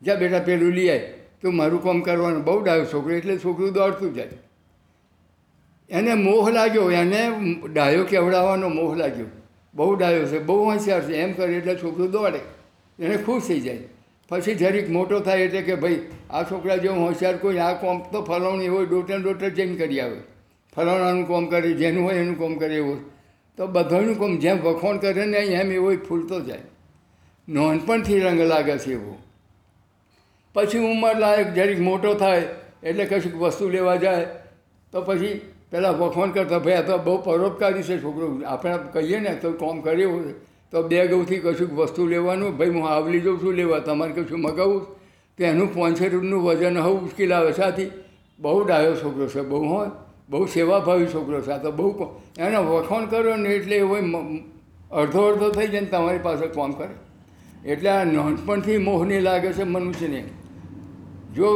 જ્યાં બેટા, પેલું લઈ આવે તો મારું કામ કરવાનું. બહુ ડાયો છોકરો, એટલે છોકરું દોડતું જાય. એને મોહ લાગ્યો, એને ડાયો કેવડાવવાનો મોહ લાગ્યો. બહુ ડાયો છે, બહુ હોશિયાર છે, એમ કરે એટલે છોકરું દોડે. એને ખુશ થઈ જાય. પછી જરીક મોટો થાય એટલે કે ભાઈ, આ છોકરા જેવો હોશિયાર કોઈ, આ કોમ તો ફલાવણી હોય, ડોટે ડોટે જઈને કરી આવે. ફલાવણાનું કોમ કરે, જેનું હોય એનું કોમ કરે એવું. તો બધાનું કોમ જેમ વખોણ કરે ને એમ એવો ફૂલતો જાય. નોનપણથી રંગ લાગે છે એવો. પછી ઉંમર લાયક જરીક મોટો થાય, એટલે કશુંક વસ્તુ લેવા જાય, તો પછી પહેલાં વખોણ કરતા ભાઈ આ તો બહુ પરોપકારી છે છોકરો. આપણે કહીએ ને તો કોમ કર્યું તો બે ગૌથી કશુંક વસ્તુ લેવાનું, ભાઈ હું આવલી જાઉં છું, લેવા તમારે કશું મગાવું તો એનું પાંચસો વજન હવે મુશ્કેલ આવે સાથી બહુ ડાયો છોકરો છે, બહુ હોય બહુ સેવાભાવી છોકરો છે. આ તો બહુ એને વખોણ કરો ને એટલે એવો અડધો અડધો થઈ જાય ને તમારી પાસે કામ કરે. એટલે આ નાનપણથી મોહની લાગે છે મનુષ્યને. જો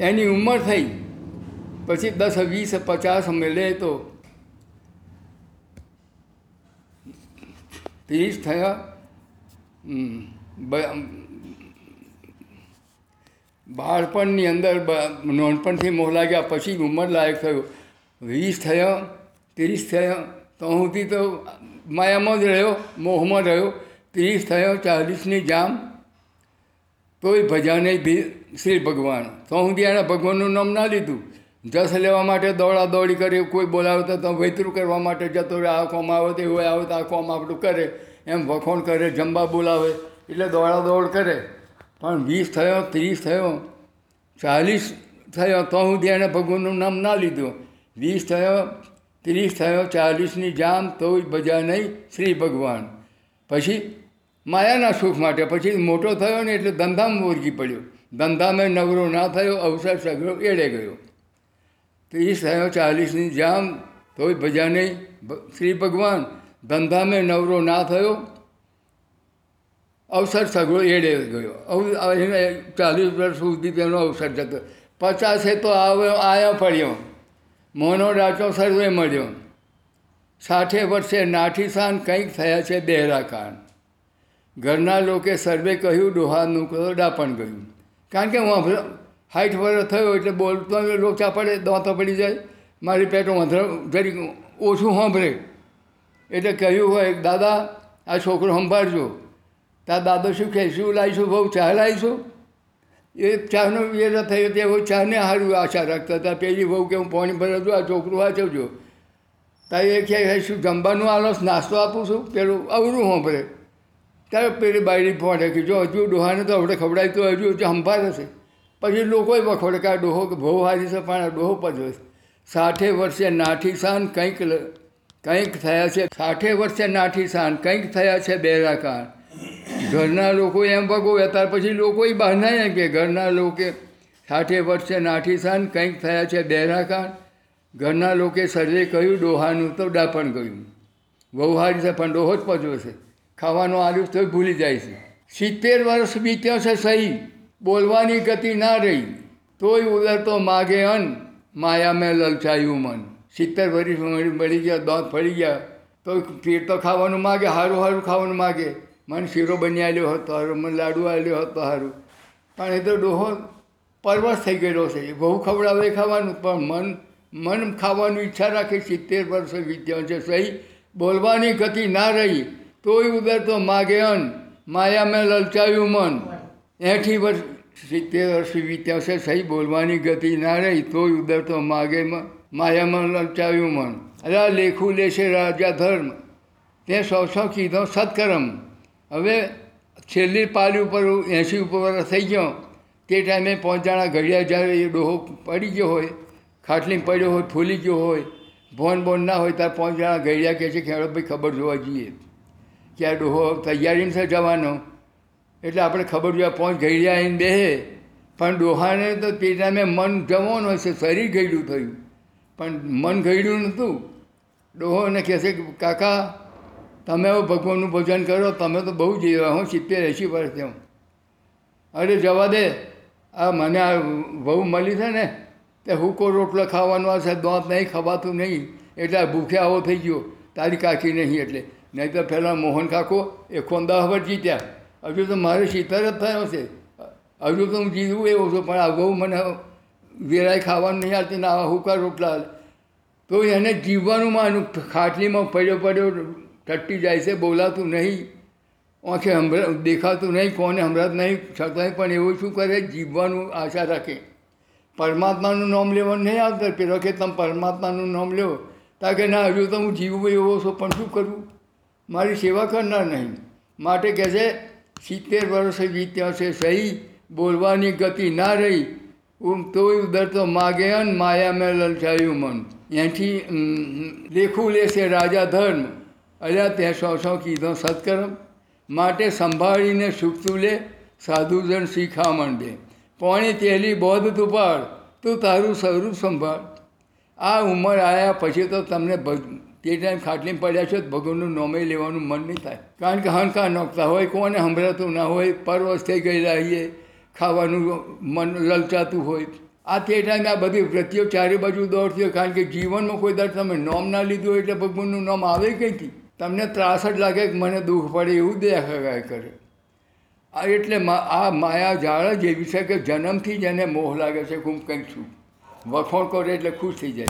એની ઉંમર થઈ, પછી દસ, વીસ, પચાસ અમે લે તો ત્રીસ થયા. બાળપણની અંદર નાનપણથી મોહ લાગ્યા, પછી ઉંમર લાયક થયો. વીસ થયો, ત્રીસ થયા, તો હુંથી તો માયામાં જ રહ્યો, મોહમાં રહ્યો. ત્રીસ થયો, ચાલીસની જામ. તોય ભજા નહીં શ્રી ભગવાન. તો સુધી એણે ભગવાનનું નામ ના લીધું. જસ લેવા માટે દોડા દોડી કરે, કોઈ બોલાવે તો વૈતરું કરવા માટે જતો રહે, આ કોમ આવે તો એવું આવે તો આ કોમ આપણું કરે. એમ વખોણ કરે જમવા બોલાવે, એટલે દોડા દોડ કરે. પણ વીસ થયો, ત્રીસ થયો, ચાલીસ થયો, તો સુધી એણે ભગવાનનું નામ ના લીધું. વીસ થયો, ત્રીસ થયો, ચાલીસની જામ, તોય ભજા નહીં, શ્રી ભગવાન. પછી માયાના સુખ માટે, પછી મોટો થયો ને એટલે ધંધામાં મોરગી પડ્યો. ધંધામાં નવરો ના થયો, અવસર સગડો એડે ગયો. ત્રીસ થયો, ચાલીસની જામ, તોય ભજા નહીં શ્રી ભગવાન. ધંધામાં નવરો ના થયો અવસર સઘળો એડે ગયો. ચાલીસ વર્ષ સુધી તેનો અવસર જતો. પચાસે તો આવ્યો આયો પડ્યો. મોનો ડાચો સર્વે મળ્યો. સાઠે વર્ષે નાઠી સાન કંઈક થયા છે બહેરા કાન ઘરના લોકે સર્વે કહ્યું, ડોહાનું કરો ડાપણ ગયું. કારણ કે હું હાઈટ વર્ષ થયો એટલે બોલતો લોચા પડે, દાંતો પડી જાય. મારી પેટો વધર જરીક ઓછું સાંભળે. એટલે કહ્યું હોય, દાદા, આ છોકરો સંભાળજો. તાર દાદો શું કહે, શું લાવીશું બહુ ચા લાવીશું એ ચાનો વેરો થયો તે હું ચાને સારું આશા રાખતા હતા. પેલી બહુ કે હું પાણી ભરજો આ છોકરું વાંચવજો તારે એ કહે શું જમવાનું આલોસ? નાસ્તો આપું છું? પેલું અવરું સાંભળે ત્યારે પેલી બાયડી ફોડે કે જો, હજુ ડોહાને તો આપણે ખવડાય તો હજુ હજુ સંભાળે છે. પછી લોકોએ વખોડે કે આ ડોહો બહુ હારી છે, પણ આ ડોહો પજવે સાઠે વર્ષે નાઠી સાન કંઈક કંઈક થયા છે, સાઠે વર્ષે નાઠી સાન કંઈક થયા છે બેરા કાન. ઘરના લોકો એમ ભગોવે, ત્યાર પછી લોકો બહારના એમ કે ઘરના લોકો સાઠે વર્ષે નાઠી સાન, કંઈક થયા છે બહેરાકાન ઘરના લોકે સર્વે કહ્યું ડોહાનું તો ડાપણ ગયું બહુ છે, પણ ડોહો જ પજવે છે. ખાવાનું આલ્યું તો ભૂલી જાય છે. સિત્તેર વર્ષ બીત્યા છે સહી, બોલવાની ગતિ ના રહી. તોય ઉદરતો માગે અન, માયા મેં લલચાયું મન. સિત્તેર વર્ષ મળી ગયા, દાંત ફળી ગયા. તો પેટ તો ખાવાનું માગે સારું સારું ખાવાનું માગે. મને શીરો બની આવ્યો હતો સારું મને લાડુ આવ્યો હતો સારું પણ એ તો ડોહો પરવશ થઈ ગયેલો છે. બહુ ખવડાવે ખાવાનું, પણ મન મન ખાવાનું ઈચ્છા રાખે સિત્તેર વર્ષ વિદ્યા છે સહી. બોલવાની ગતિ ના રહી, તોય ઉદર તો માગે અન. માયા મેં લલચાયું મન. એઠી વર્ષ, સિત્તેર વર્ષ વિત્યા છે સહી, બોલવાની ગતિ ના રહી, તોય ઉદર તો માગે માયામાં લલચાયું મન. અરે લેખું લેશે રાજા ધર્મ. તે સૌ સૌ કીધો, સત્કર્મ. હવે છેલ્લી પાલી ઉપર એંસી ઉપર વર્ષ થઈ ગયો, તે ટાઈમે પહોંચાણા ઘડિયા જ્યારે એ ડોહો પડી ગયો હોય ખાટલી પડ્યો હોય, ફૂલી ગયો હોય, ભોન બોન ના હોય, ત્યારે પહોંચાણા ઘડિયા કહે છે કે ભાઈ, ખબર જોવા જઈએ કે આ ડોહો તૈયારી છે જવાનો. એટલે આપણે ખબર જોવા પહોંચ ઘડિયા આવીને બેહે પણ ડોહાને તો તે ટાઈમે મન જવાનું હોય છે શરીર ગયડું થયું. પણ મન ગયડું નહોતું. ડોહોને કહેશે કાકા તમે હવે ભગવાનનું ભજન કરો, તમે તો બહુ જીવ્યા હું સિત્તેર એંસી વર્ષ હું અરે જવા દે. આ મને આ વહુ મળી છે ને, તે હુકો રોટલો ખાવાનો આ છે, દોંત નહીં, ખવાતું નહીં. એટલે ભૂખે આવો થઈ ગયો. તારી કાકી નહીં એટલે. નહીં તો પહેલાં મોહન કાકો એ ખોંદા હવે જીત્યા. હજુ તો મારે સિત્તેર જ થયો છે. હજુ તો હું જીવું એવો છું, પણ આ બહુ મને વેરાય ખાવાનું નહીં આવતી ને આવા હુકા રોટલા. તો એને જીવવાનું માનું. ખાટલીમાં પડ્યો પડ્યો ટટ્ટી જાય છે, બોલાતું નહીં. આંખે હમરા દેખાતું નહીં, કોને હમણાં નહીં શકાય પણ એવું શું કરે? જીવવાનું આશા રાખે. પરમાત્માનું નામ લેવાનું નહીં આવતા. પેલો કે, તમે પરમાત્માનું નામ લો. તા કે, ના, હજુ તો હું જીવું એવો છું, પણ શું કરું? મારી સેવા કરનાર નહીં. માટે કહે છે, સિત્તેર વર્ષ વીત્યા છે સહી, બોલવાની ગતિ ના રહી. તોય ઉદર તો માગે અન માયા મેં લલચાયું મન. એથી લેખું લેશે રાજા ધર્મ. અલ્યા તે સો સો કીધો સત્કર્મ. માટે સંભાળીને સુખતું લે સાધુજન શીખામણ દે. પોણી તેલી બોધ તું પાડ તું તારું સ્વરૂપ સંભાળ. આ ઉંમર આવ્યા પછી તો તમને તે ટાઈમ ખાટલી પડ્યા છો ભગવાનનું નોમે લેવાનું મન નહીં થાય. કારણ કે હંકાર નોખતા હોય, કોને સંભળાતું ના હોય પરવશ થઈ ગયેલા હોઈએ ખાવાનું મન લલચાતું હોય. આ તે ટાઈમે આ બધી વૃત્તિઓ ચારે બાજુ દોડતી હોય, કારણ કે જીવનમાં કોઈ દર તમે નોમ ના લીધું એટલે ભગવાનનું નામ આવે કંઈથી? તમને ત્રાસ જ લાગે કે મને દુઃખ પડે એવું દેખાય કરે. આ એટલે આ માયા ઝાડ જ એવી છે કે જન્મથી જ એને મોહ લાગે છે હું કંઈક છું. વખોણ કરે એટલે ખુશ થઈ જાય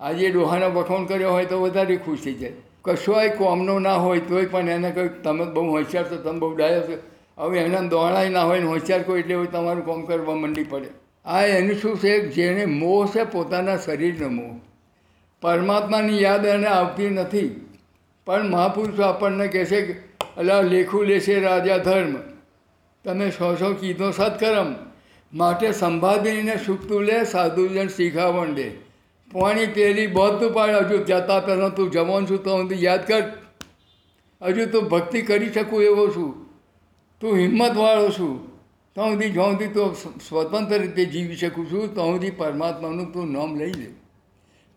આજે ડોહાનો વખોણ કર્યો હોય તો વધારે ખુશ થઈ જાય. કશોય કોમનો ના હોય તોય પણ એને કંઈક તમે બહુ હોશિયાર છો, તમે બહુ ડાયો છો. હવે એના દોણાય ના હોય ને હોશિયાર કોઈ એટલે તમારું કોમ કરવા મંડી પડે. આ એનું શું છે? જેને મોહ છે પોતાના શરીરનો મોહ. પરમાત્માની યાદ એને આવતી નથી. પણ મહાપુરુષો આપણને કહે છે કે અલા લેખું લેશે રાજા ધર્મ. તમે સો સો કીધો સત્કર્મ. માટે સંભાળીને સુખતું લે, સાધુજન શીખાવણ દે. પાણી પેલી બધું પાડે હજુ જતા પહેલાં તું જમવાનું છું, તો હું યાદ કર. હજુ તું ભક્તિ કરી શકું એવો છું. તું હિંમતવાળો છું. તો સુધી જ્યાં સુધી તો સ્વતંત્ર રીતે જીવી શકું છું, તો સુધી પરમાત્માનું તું નામ લઈ લે.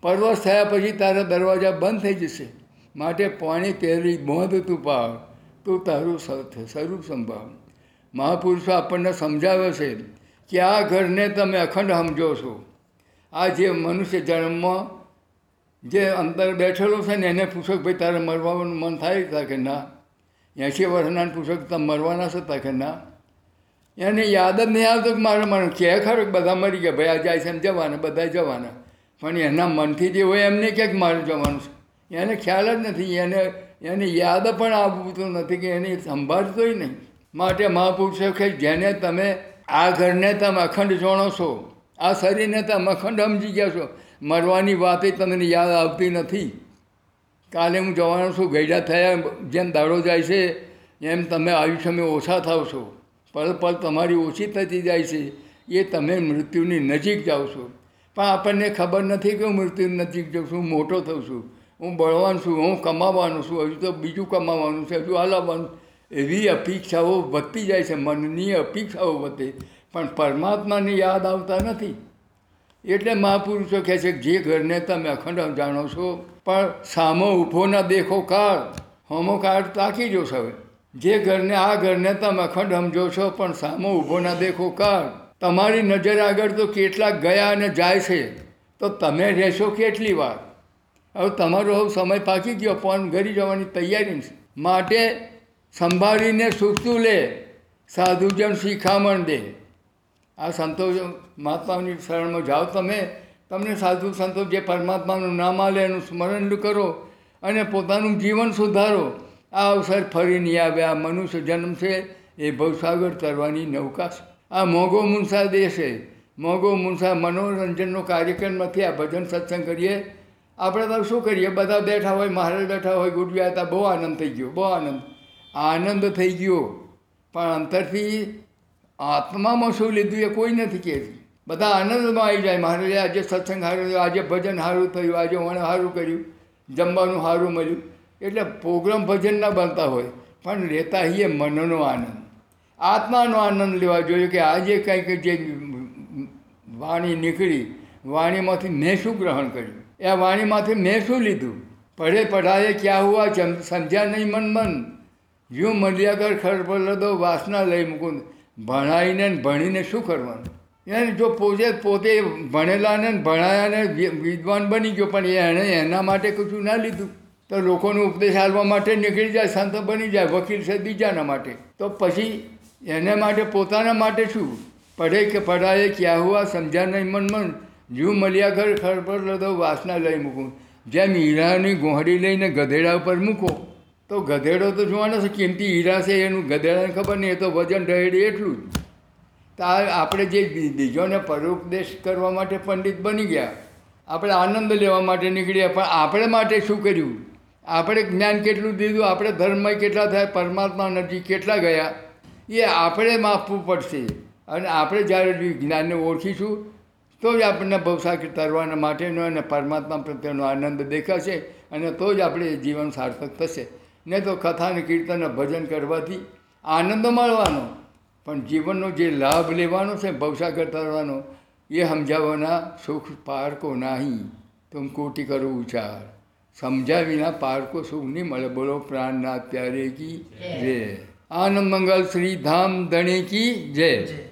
પરવશ થયા પછી તારા દરવાજા બંધ થઈ જશે. માટે પાણી પહેરી મોંધ તું પાડ. તો તારું સ્વરૂપ સંભાવ મહાપુરુષો આપણને સમજાવે છે કે આ ઘરને તમે અખંડ સમજો છો. આ જે મનુષ્ય જન્મમાં જે અંદર બેઠેલો છે ને એને પૂછો ભાઈ, તારે મરવાનું મન થાય તા કે ના? એંશી વર્ષના પૂછો તમે મરવાના છો તા કે ના? એને યાદ જ નહીં આવતું કે મારે મારું કહે ખરું બધા મરી ગયા, ભાઈ આ જાય છે એમ જવાના બધા જવાના. પણ એના મનથી જે હોય એમને ક્યાંક મારે જવાનું છે. એને ખ્યાલ જ નથી, એને એને યાદ પણ આવતું નથી કે એને સંભાળતોય નહીં. માટે મહાપુરુષો કે જેને તમે આ ઘરને તમે અખંડ જોણો છો, આ શરીરને તમે અખંડ સમજી ગયા છો, મરવાની વાતે તમને યાદ આવતી નથી. કાલે હું જવાનો છું ગયડા થયા જેમ દાડો જાય છે, એમ તમે આયુષ્યમાં ઓછા થાવ છો. પલ પલ તમારી ઓછી થતી જાય છે, એ તમે મૃત્યુની નજીક જાઓ છો. પણ આપણને ખબર નથી કે હું મૃત્યુની નજીક જાઉં છું મોટો થઉં છું. હું બળવાન છું, હું કમાવાનું છું, હજુ તો બીજું કમાવાનું છે, હજુ હલાવવાનું એવી અપેક્ષાઓ વધતી જાય છે, મનની અપેક્ષાઓ વધે. પણ પરમાત્માને યાદ આવતા નથી. એટલે મહાપુરુષો કહે છે, જે ઘરને તમે અખંડ જાણો છો, પણ સામો ઊભો ના દેખો કાળ. હોમો કાળ તાકી જો હવે જે ઘરને, આ ઘરને તમે અખંડ સમજો છો, પણ સામો ઊભો ના દેખો કાળ. તમારી નજર આગળ તો કેટલાક ગયા અને જાય છે. તો તમે રહેશો કેટલી વાર? હવે તમારો હવે સમય પાકી ગયો, પણ ઘરી જવાની તૈયારી માટે સંભાળીને સુખતું લે, સાધુજન શિખામણ દે. આ સંતો મહાત્માની શરણમાં જાઓ તમે, તમને સાધુ સંતો જે પરમાત્માનું નામ આલે એનું સ્મરણ કરો અને પોતાનું જીવન સુધારો. આ અવસર ફરી નહીં આવે, આ મનુષ્ય જન્મ છે, એ ભવસાગર તરવાની નૌકા છે. આ મોગો મુનસા દેશ મોગો મુનસા મનોરંજનનો કાર્યક્રમ નથી આ ભજન સત્સંગ કરીએ. આપણે તો શું કરીએ? બધા બેઠા હોય, મહારાજ બેઠા હોય, ગુડવ્યા હતા, બહુ આનંદ થઈ ગયો, બહુ આનંદ. આનંદ થઈ ગયો. પણ અંતરથી આત્મામાં શું લીધું એ કોઈ નથી કહેતી. બધા આનંદમાં આવી જાય. મારે આજે સત્સંગ સારું થયું, આજે ભજન સારું થયું, આજે વણ સારું કર્યું, જમવાનું સારું મળ્યું. એટલે પ્રોગ્રામ ભજનના બનતા હોય, પણ લેતા છીએ મનનો આનંદ. આત્માનો આનંદ લેવા જોઈએ કે આજે કંઈક જે વાણી નીકળી, વાણીમાંથી મેં શું ગ્રહણ કર્યું? એ વાણીમાંથી મેં શું લીધું? પઢે પઢાએ ક્યાં હુઆ? સમજ્યા નહીં મન મન. યું મલ્યાગર ખર લદો વાસના લઈ મૂકું. ભણાઈને ભણીને શું કરવાનું? એને જો પોતે પોતે ભણેલાને ને ભણાયા વિદ્વાન બની ગયો, પણ એણે એના માટે કશું ના લીધું. તો લોકોનો ઉપદેશ આપવા માટે નીકળી જાય, સંત બની જાય, વકીલ છે બીજાના માટે. તો પછી એને માટે, પોતાના માટે શું? પઢે કે પઢાએ ક્યાં હુઆ? સમજ્યા નહીં મન મન. જીવ મળ્યા ઘર ખર પર લદો વાસના લઈ મૂકું. જેમ હીરાની ગોહડી લઈને ગધેડા ઉપર મૂકો, તો ગધેડો તો જોવાનો છે કિંમતી હીરા છે એનું ગધેડાને ખબર નહીં, એ તો વજન રહેડી એટલું જ. તો આપણે જે બીજોને પરોપદેશ કરવા માટે પંડિત બની ગયા. આપણે આનંદ લેવા માટે નીકળ્યા, પણ આપણે માટે શું કર્યું? આપણે જ્ઞાન કેટલું દીધું? આપણે ધર્મમાં કેટલા થાય? પરમાત્મા નજીક કેટલા ગયા? એ આપણે માપવું પડશે. અને આપણે જ્યારે જ્ઞાનને ઓળખીશું તો જ આપણને ભવસાગર તરવાના માટેનો અને પરમાત્મા પ્રત્યેનો આનંદ દેખાશે અને તો જ આપણે જીવન સાર્થક થશે. નહીં તો કથાને કીર્તન ભજન કરવાથી આનંદ મળવાનો. પણ જીવનનો જે લાભ લેવાનો છે ભવસાગર તરવાનો એ સમજાવવાના સુખ પારકો નહીં. તું કોટી કરો ઉચાર સમજાવીના વિના પારકો સુખ નહીં મળે. બોલો પ્રાણના પ્યારે કી જય. આનંદ મંગલ શ્રી ધામ ધણી કી જય.